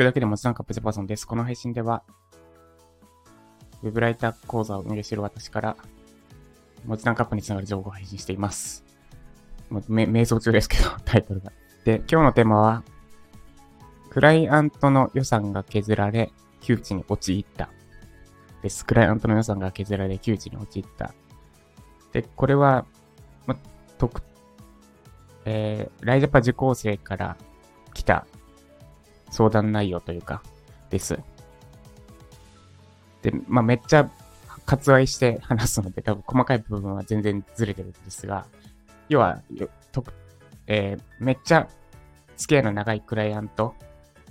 くだけで文字タンカップジャパソンです。この配信では、ウェブライター講座を運営している私から、文字タンカップにつながる情報を配信しています。もう瞑想中ですけど、タイトルが。で、今日のテーマは、クライアントの予算が削られ、窮地に陥った。です。クライアントの予算が削られ、窮地に陥った。で、これは、ま、特、えー、ライジャパ受講生から来た相談内容というか、です。で、まあ、めっちゃ割愛して話すので、多分細かい部分は全然ずれてるんですが、要は、とえーめっちゃ付き合いの長いクライアント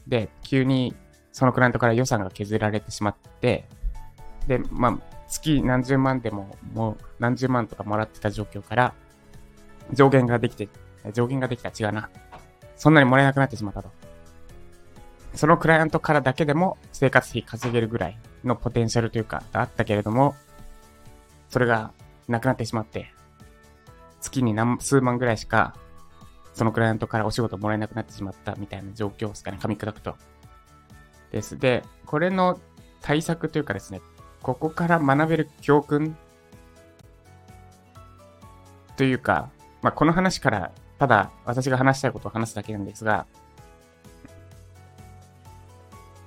で、急にそのクライアントから予算が削られてしまって、で、まあ、月何十万でも、もう何十万とかもらってた状況から、上限ができて、上限ができた違うな。そんなにもらえなくなってしまったと。そのクライアントからだけでも生活費稼げるぐらいのポテンシャルというか、あったけれども、それがなくなってしまって、月に何数万ぐらいしか、そのクライアントからお仕事もらえなくなってしまったみたいな状況ですかね、噛み砕くと。です。で、これの対策というかですね、ここから学べる教訓というか、まあ、この話から、ただ私が話したいことを話すだけなんですが、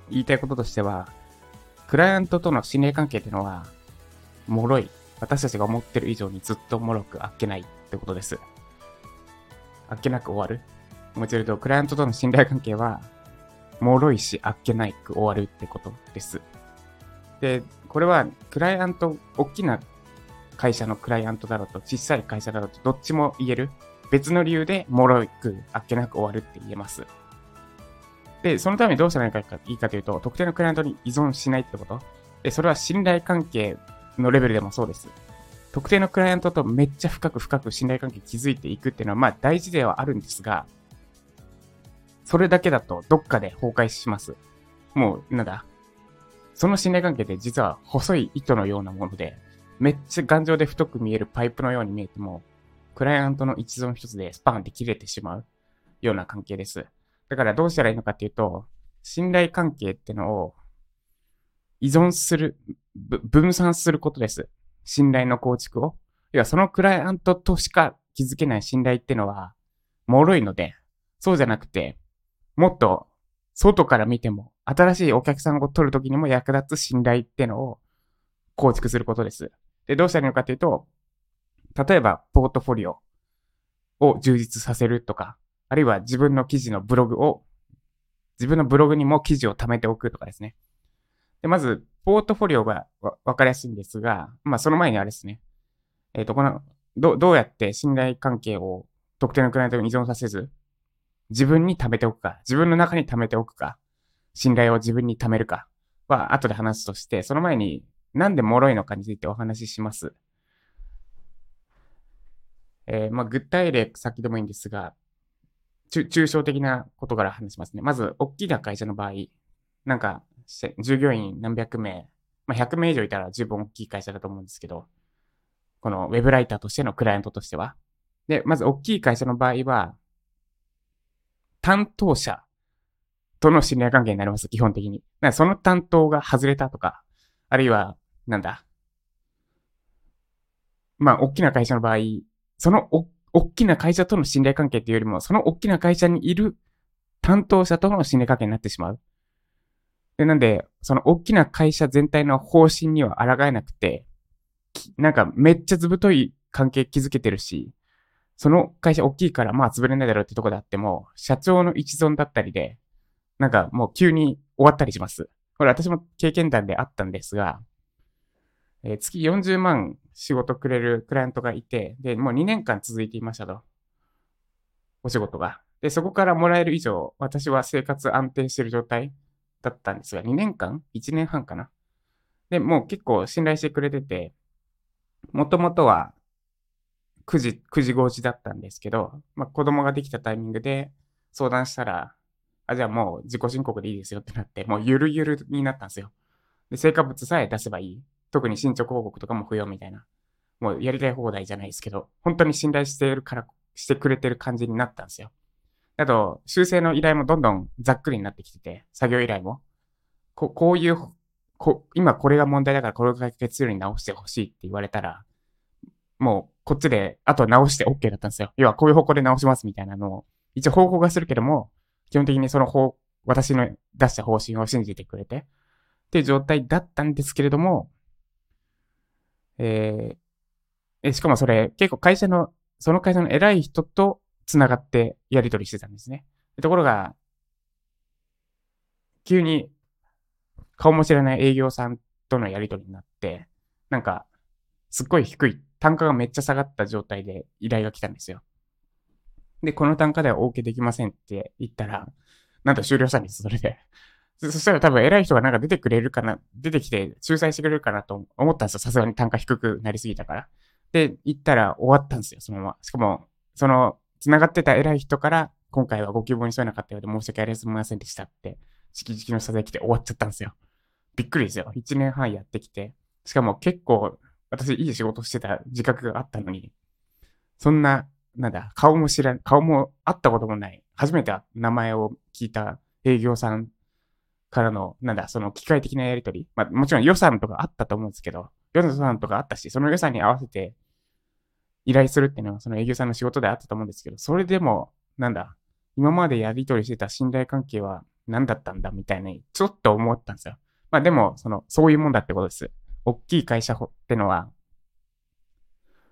言いたいこととしては、クライアントとの信頼関係っていうのは、脆い。私たちが思ってる以上にずっと脆くあっけないってことです。あっけなく終わる。もう一度言うと、クライアントとの信頼関係は、脆いしあっけないく終わるってことです。で、これは、クライアント、大きな会社のクライアントだろうと、小さい会社だろうと、どっちも言える。別の理由で、脆くあっけなく終わるって言えます。で、そのためにどうしたらいいかというと、特定のクライアントに依存しないってこと。で、それは信頼関係のレベルでもそうです。特定のクライアントとめっちゃ深く深く信頼関係築いていくっていうのは、まあ大事ではあるんですが、それだけだとどっかで崩壊します。もう、なんだ。その信頼関係って実は細い糸のようなもので、めっちゃ頑丈で太く見えるパイプのように見えても、クライアントの一存一つでスパンって切れてしまうような関係です。だからどうしたらいいのかっていうと、信頼関係ってのを依存する、分散することです。信頼の構築を。いや、そのクライアントとしか築けない信頼ってのは、脆いので、そうじゃなくて、もっと外から見ても、新しいお客さんを取るときにも役立つ信頼ってのを構築することです。で、どうしたらいいのかっていうと、例えば、ポートフォリオを充実させるとか、あるいは自分の記事のブログを、自分のブログにも記事を貯めておくとかですね。で、まず、ポートフォリオがわかりやすいんですが、まあ、その前にあれですね。えっ、と、この、ど、どうやって信頼関係を特定のクライアントに依存させず、自分に貯めておくか、自分の中に貯めておくか、信頼を自分に貯めるかは後で話すとして、その前になんで脆いのかについてお話しします。えーまあ、具体例先でもいいんですが、抽象的なことから話しますね。まず、大きな会社の場合、なんか、従業員何百名、まあ、100名以上いたら十分大きい会社だと思うんですけど、このウェブライターとしてのクライアントとしては。で、まず大きい会社の場合は、担当者との信頼関係になります、基本的に。その担当が外れたとか、あるいは、なんだ。まあ、大きな会社の場合、そのお、大きな会社との信頼関係っていうよりも、その大きな会社にいる担当者との信頼関係になってしまう。で、なんで、その大きな会社全体の方針には抗えなくて、なんかめっちゃずぶとい関係築けてるし、その会社大きいからまあ潰れないだろうってとこであっても、社長の一存だったりで、なんかもう急に終わったりします。これ私も経験談であったんですが、えー月40万仕事くれるクライアントがいて、で、もう2年間続いていましたと。お仕事が。で、そこからもらえる以上、私は生活安定してる状態だったんですが、2年間 ?1 年半かなで、もう結構信頼してくれてて、もともとは9時、9時5時だったんですけど、まあ子供ができたタイミングで相談したら、あ、じゃあもう自己申告でいいですよってなって、もうゆるゆるになったんですよ。で、成果物さえ出せばいい。特に進捗報告とかも不要みたいな。もうやりたい放題じゃないですけど、本当に信頼しているから、してくれてる感じになったんですよ。あと、修正の依頼もどんどんざっくりになってきてて、作業依頼も。ここういうこ、今これが問題だからこれを解決するに直してほしいって言われたら、もうこっちで、あと直して OK だったんですよ。要はこういう方向で直しますみたいなのを、一応方向がするけども、基本的にその方、私の出した方針を信じてくれて、っていう状態だったんですけれども、えー、しかもそれ結構会社の、その会社の偉い人と繋がってやり取りしてたんですね。ところが、急に顔も知らない営業さんとのやり取りになって、なんか、すっごい低い、単価がめっちゃ下がった状態で依頼が来たんですよ。で、この単価ではお受けできませんって言ったら、なんと終了したんです、それで。そしたら多分偉い人がなんか出てくれるかな、出てきて仲裁してくれるかなと思ったんですよ。さすがに単価低くなりすぎたから。で、言ったら終わったんですよ、そのまま。しかも、その、繋がってた偉い人から、今回はご希望に添えなかったようで申し訳ありませんでしたって、直々の謝罪来て終わっちゃったんですよ。びっくりですよ。1年半やってきて。しかも結構、私いい仕事してた自覚があったのに、そんな、なんだ、顔も知らん、顔も会ったこともない、初めて名前を聞いた営業さんからの、なんだ、その機械的なやりとり。まあ、もちろん予算とかあったと思うんですけど、予算とかあったし、その予算に合わせて依頼するっていうのは、その営業さんの仕事であったと思うんですけど、それでも、なんだ、今までやりとりしてた信頼関係は何だったんだみたいに、ちょっと思ったんですよ。まあでも、その、そういうもんだってことです。大きい会社ってのは、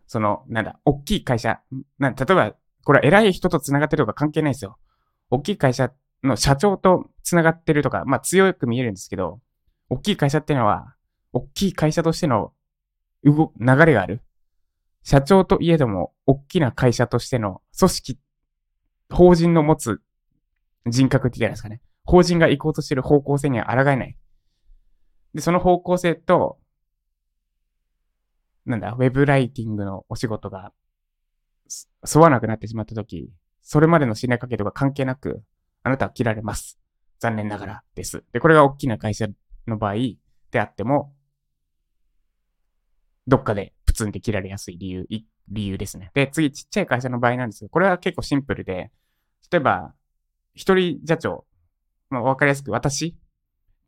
その、なんだ、大きい会社、な例えば、これ偉い人と繋がってるとか関係ないですよ。大きい会社の社長と繋がってるとか、まあ強く見えるんですけど、大きい会社っていうのは、大きい会社としての動、流れがある。社長といえども、大きな会社としての組織、法人の持つ人格って言ったらいですかね。法人が行こうとしてる方向性には抗えない。で、その方向性と、なんだ、ウェブライティングのお仕事が、沿わなくなってしまったとき、それまでの信頼関係とか関係なく、あなたは切られます。残念ながらです。で、これが大きな会社の場合であっても、どっかでプツンって切られやすい理由、理由ですね。で、次、ちっちゃい会社の場合なんですけど、これは結構シンプルで、例えば、一人社長、まあ、わかりやすく私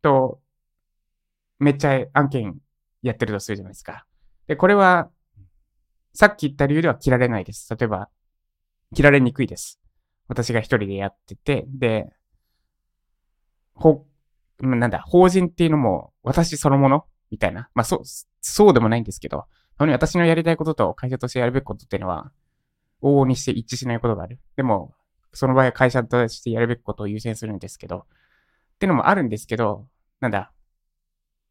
と、めっちゃ案件やってるとするじゃないですか。で、これは、さっき言った理由では切られないです。例えば、切られにくいです。私が一人でやってて、で、ほ、なんだ、法人っていうのも私そのものみたいな。まあ、そう、そうでもないんですけど、に私のやりたいことと会社としてやるべきことっていうのは、往々にして一致しないことがある。でも、その場合は会社としてやるべきことを優先するんですけど、っていうのもあるんですけど、なんだ、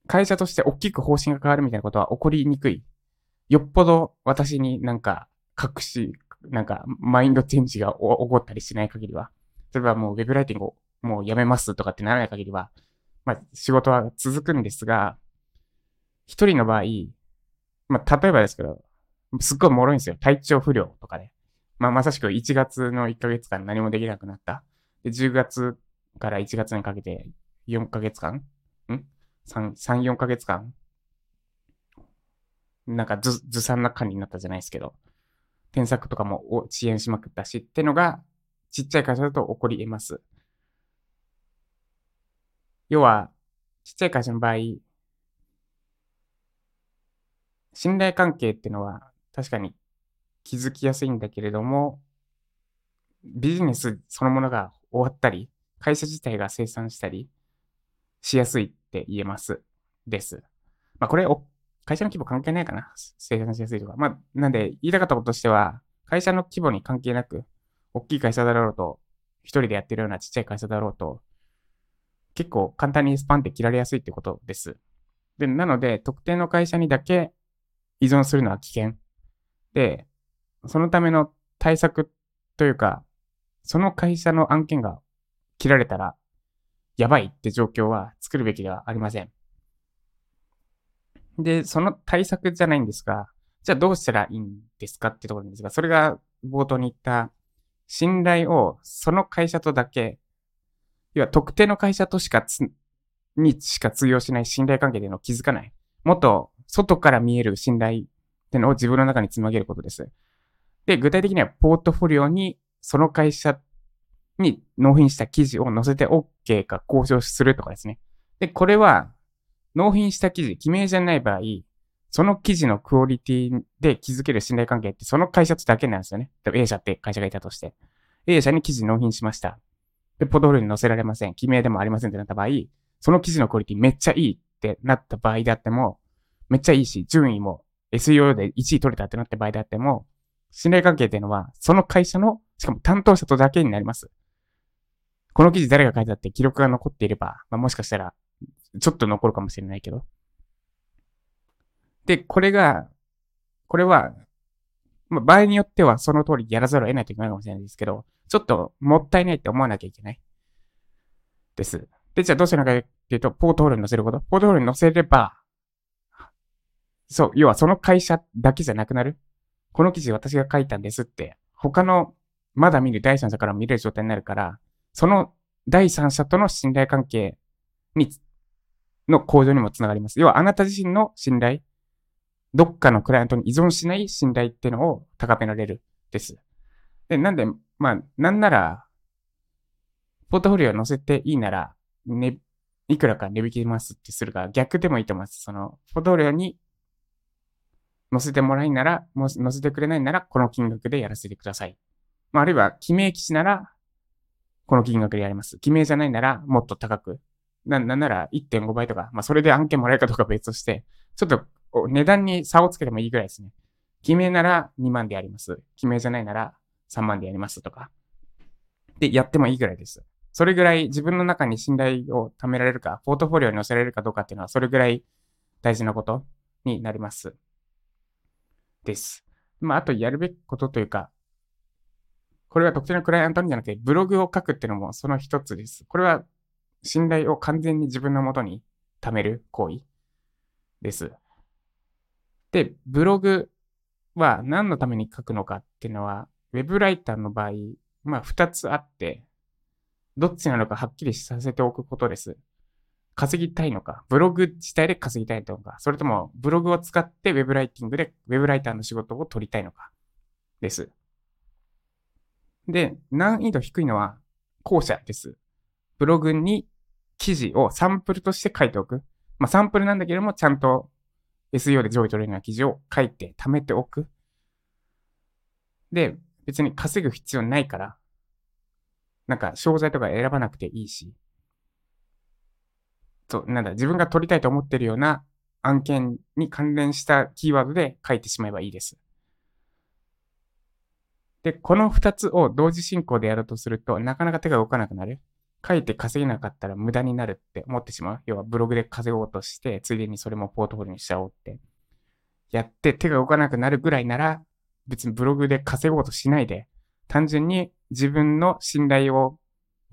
会社として大きく方針が変わるみたいなことは起こりにくい。よっぽど私になんか隠し、なんかマインドチェンジが起こったりしない限りは。例えばもうウェブライティングをもうやめますとかってならない限りは、まあ仕事は続くんですが、一人の場合、まあ例えばですけど、すっごい脆いんですよ。体調不良とかで。まあまさしく1月の1ヶ月間何もできなくなった。で、10月から1月にかけて4ヶ月間ん ?3、3、4ヶ月間なんかず、ずさんな感じになったじゃないですけど、添削とかも遅延しまくったしってのが、ちっちゃい会社だと起こり得ます。要は、ちっちゃい会社の場合、信頼関係ってのは確かに気づきやすいんだけれども、ビジネスそのものが終わったり、会社自体が生産したりしやすいって言えます。です。まあこれ、会社の規模関係ないかな？生産しやすいとか。まあ、なんで言いたかったこととしては、会社の規模に関係なく、大きい会社だろうと、一人でやってるようなちっちゃい会社だろうと、結構簡単にスパンって切られやすいってことです。で、なので、特定の会社にだけ依存するのは危険。で、そのための対策というか、その会社の案件が切られたら、やばいって状況は作るべきではありません。で、その対策じゃないんですが、じゃあどうしたらいいんですかってところなんですが、それが冒頭に言った信頼をその会社とだけ、要は特定の会社としかつ、にしか通用しない信頼関係での気づかない。もっと外から見える信頼ってのを自分の中に積み上げることです。で、具体的にはポートフォリオにその会社に納品した記事を載せて OK か交渉するとかですね。で、これは、納品した記事、記名じゃない場合、その記事のクオリティで築ける信頼関係ってその会社とだけなんですよね。A 社って会社がいたとして。A 社に記事納品しました。で、ポトフルに載せられません。記名でもありませんってなった場合、その記事のクオリティめっちゃいいってなった場合であっても、めっちゃいいし、順位も SEO で1位取れたってなった場合であっても、信頼関係っていうのは、その会社の、しかも担当者とだけになります。この記事誰が書いたって記録が残っていれば、まあ、もしかしたら、ちょっと残るかもしれないけど。で、これが、これは、まあ、場合によってはその通りやらざるを得ないといけないかもしれないですけど、ちょっともったいないって思わなきゃいけない。です。で、じゃあどうするのかっていうと、ポートフォリオに載せること。ポートフォリオに載せれば、そう、要はその会社だけじゃなくなる。この記事私が書いたんですって、他のまだ見る第三者から見れる状態になるから、その第三者との信頼関係に、の向上にもつながります。要はあなた自身の信頼、どっかのクライアントに依存しない信頼っていうのを高められるです。で、なんで、まあ、なんなら、ポートフォリオを載せていいなら、ね、いくらか値引きますってするか逆でもいいと思います。その、ポートフォリオに載せてもらいなら、も載せてくれないなら、この金額でやらせてください。まあ、あるいは、記名記事なら、この金額でやります。記名じゃないなら、もっと高く。な、なんなら1.5倍とか、まあ、それで案件もらえるかどうか別として、ちょっと値段に差をつけてもいいぐらいですね。記名なら2万でやります。記名じゃないなら3万でやりますとか。で、やってもいいぐらいです。それぐらい自分の中に信頼を貯められるか、ポートフォリオに載せられるかどうかっていうのは、それぐらい大事なことになります。です。まあ、あとやるべきことというか、これは特定のクライアントにじゃなくて、ブログを書くっていうのもその一つです。これは信頼を完全に自分のもとに貯める行為です。で、ブログは何のために書くのかっていうのは、ウェブライターの場合、まあ二つあって、どっちなのかはっきりさせておくことです。稼ぎたいのか、ブログ自体で稼ぎたいのか、それともブログを使ってウェブライティングでウェブライターの仕事を取りたいのか、です。で、難易度低いのは後者です。ブログに記事をサンプルとして書いておく。まあサンプルなんだけども、ちゃんと SEO で上位取れるような記事を書いて貯めておく。で、別に稼ぐ必要ないから、なんか商材とか選ばなくていいし、そう、なんだ、自分が取りたいと思ってるような案件に関連したキーワードで書いてしまえばいいです。で、この二つを同時進行でやるとすると、なかなか手が動かなくなる。書いて稼げなかったら無駄になるって思ってしまう？要はブログで稼ごうとして、ついでにそれもポートフォリオにしちゃおうって。やって手が動かなくなるぐらいなら、別にブログで稼ごうとしないで、単純に自分の信頼を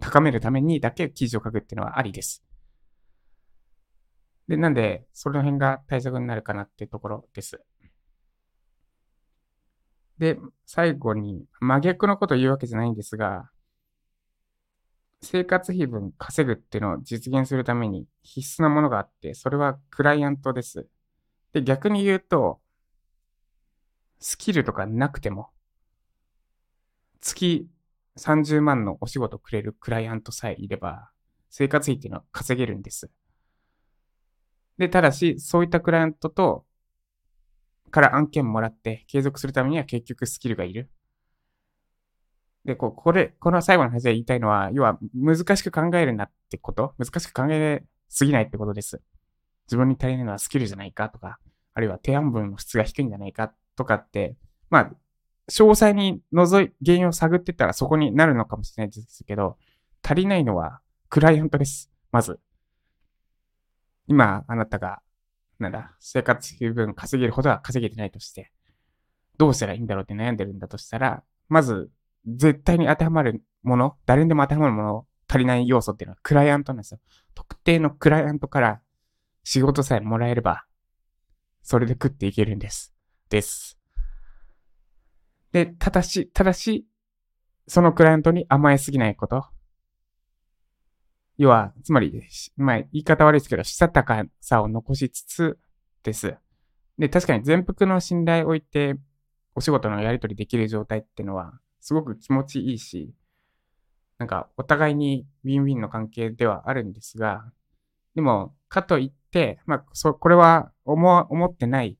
高めるためにだけ記事を書くっていうのはありです。で、なんで、その辺が対策になるかなっていうところです。で、最後に、真逆のことを言うわけじゃないんですが、生活費分稼ぐっていうのを実現するために必須なものがあって、それはクライアントです。で、逆に言うと、スキルとかなくても、月30万のお仕事くれるクライアントさえいれば、生活費っていうのは稼げるんです。で、ただし、そういったクライアントと、から案件もらって継続するためには結局スキルがいる。で、こうこれ、この最後の話で言いたいのは、要は難しく考えるなってこと？難しく考えすぎないってことです。自分に足りないのはスキルじゃないかとか、あるいは提案文の質が低いんじゃないかとかって、まあ、詳細に覗い、原因を探ってったらそこになるのかもしれないですけど、足りないのはクライアントです。まず。今、あなたが、なんだ、生活費分稼げるほどは稼げてないとして、どうしたらいいんだろうって悩んでるんだとしたら、まず、絶対に当てはまるもの、誰にでも当てはまるもの、足りない要素っていうのはクライアントなんですよ。特定のクライアントから仕事さえもらえれば、それで食っていけるんです。です。で、ただし、ただし、そのクライアントに甘えすぎないこと。要は、つまり、まあ、言い方悪いですけど、したたかさを残しつつです。で、確かに全幅の信頼を置いて、お仕事のやり取りできる状態っていうのは、すごく気持ちいいし、なんかお互いにウィンウィンの関係ではあるんですが、でも、かといって、まあ、そ、これは思、思ってない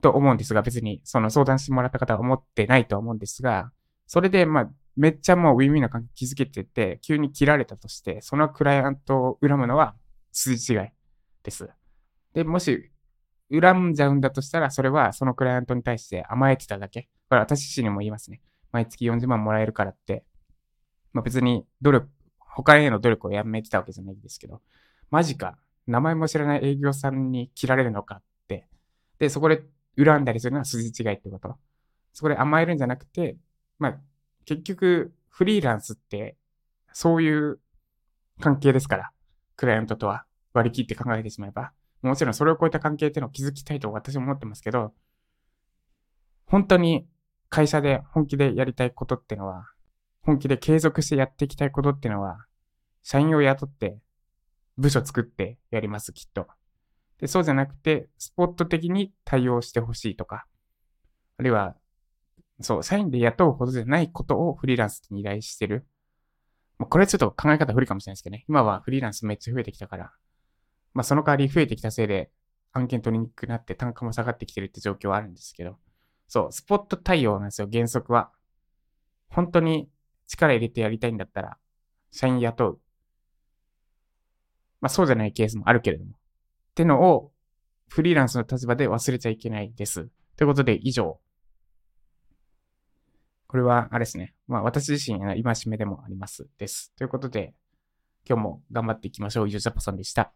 と思うんですが、別にその相談してもらった方は思ってないと思うんですが、それで、まあ、めっちゃもうウィンウィンな関係築けてて、急に切られたとして、そのクライアントを恨むのは筋違いです。で、もし、恨んじゃうんだとしたら、それはそのクライアントに対して甘えてただけ。これ私自身にも言いますね。毎月40万もらえるからって、まあ、別に努力、他への努力をやめてたわけじゃないんですけど、マジか、名前も知らない営業さんに切られるのかって。で、そこで恨んだりするのは筋違いってこと。そこで甘えるんじゃなくて、まあ、結局、フリーランスって、そういう関係ですから、クライアントとは割り切って考えてしまえば。もちろんそれを超えた関係っていうのを築きたいと私も思ってますけど、本当に会社で本気でやりたいことってのは、本気で継続してやっていきたいことってのは、社員を雇って部署作ってやります、きっと。で、そうじゃなくて、スポット的に対応してほしいとか、あるいは、そう、社員で雇うほどじゃないことをフリーランスに依頼してる。まあ、これちょっと考え方不利かもしれないですけどね。今はフリーランスめっちゃ増えてきたから、まあその代わり増えてきたせいで案件取りにくくなって単価も下がってきてるって状況はあるんですけど、そう、スポット対応なんですよ、原則は。本当に力入れてやりたいんだったら、社員雇う。まあそうじゃないケースもあるけれども。ってのを、フリーランスの立場で忘れちゃいけないです。ということで、以上。これは、あれですね。まあ、私自身、今しめでもあります。です。ということで、今日も頑張っていきましょう。以上、ジャパソンでした。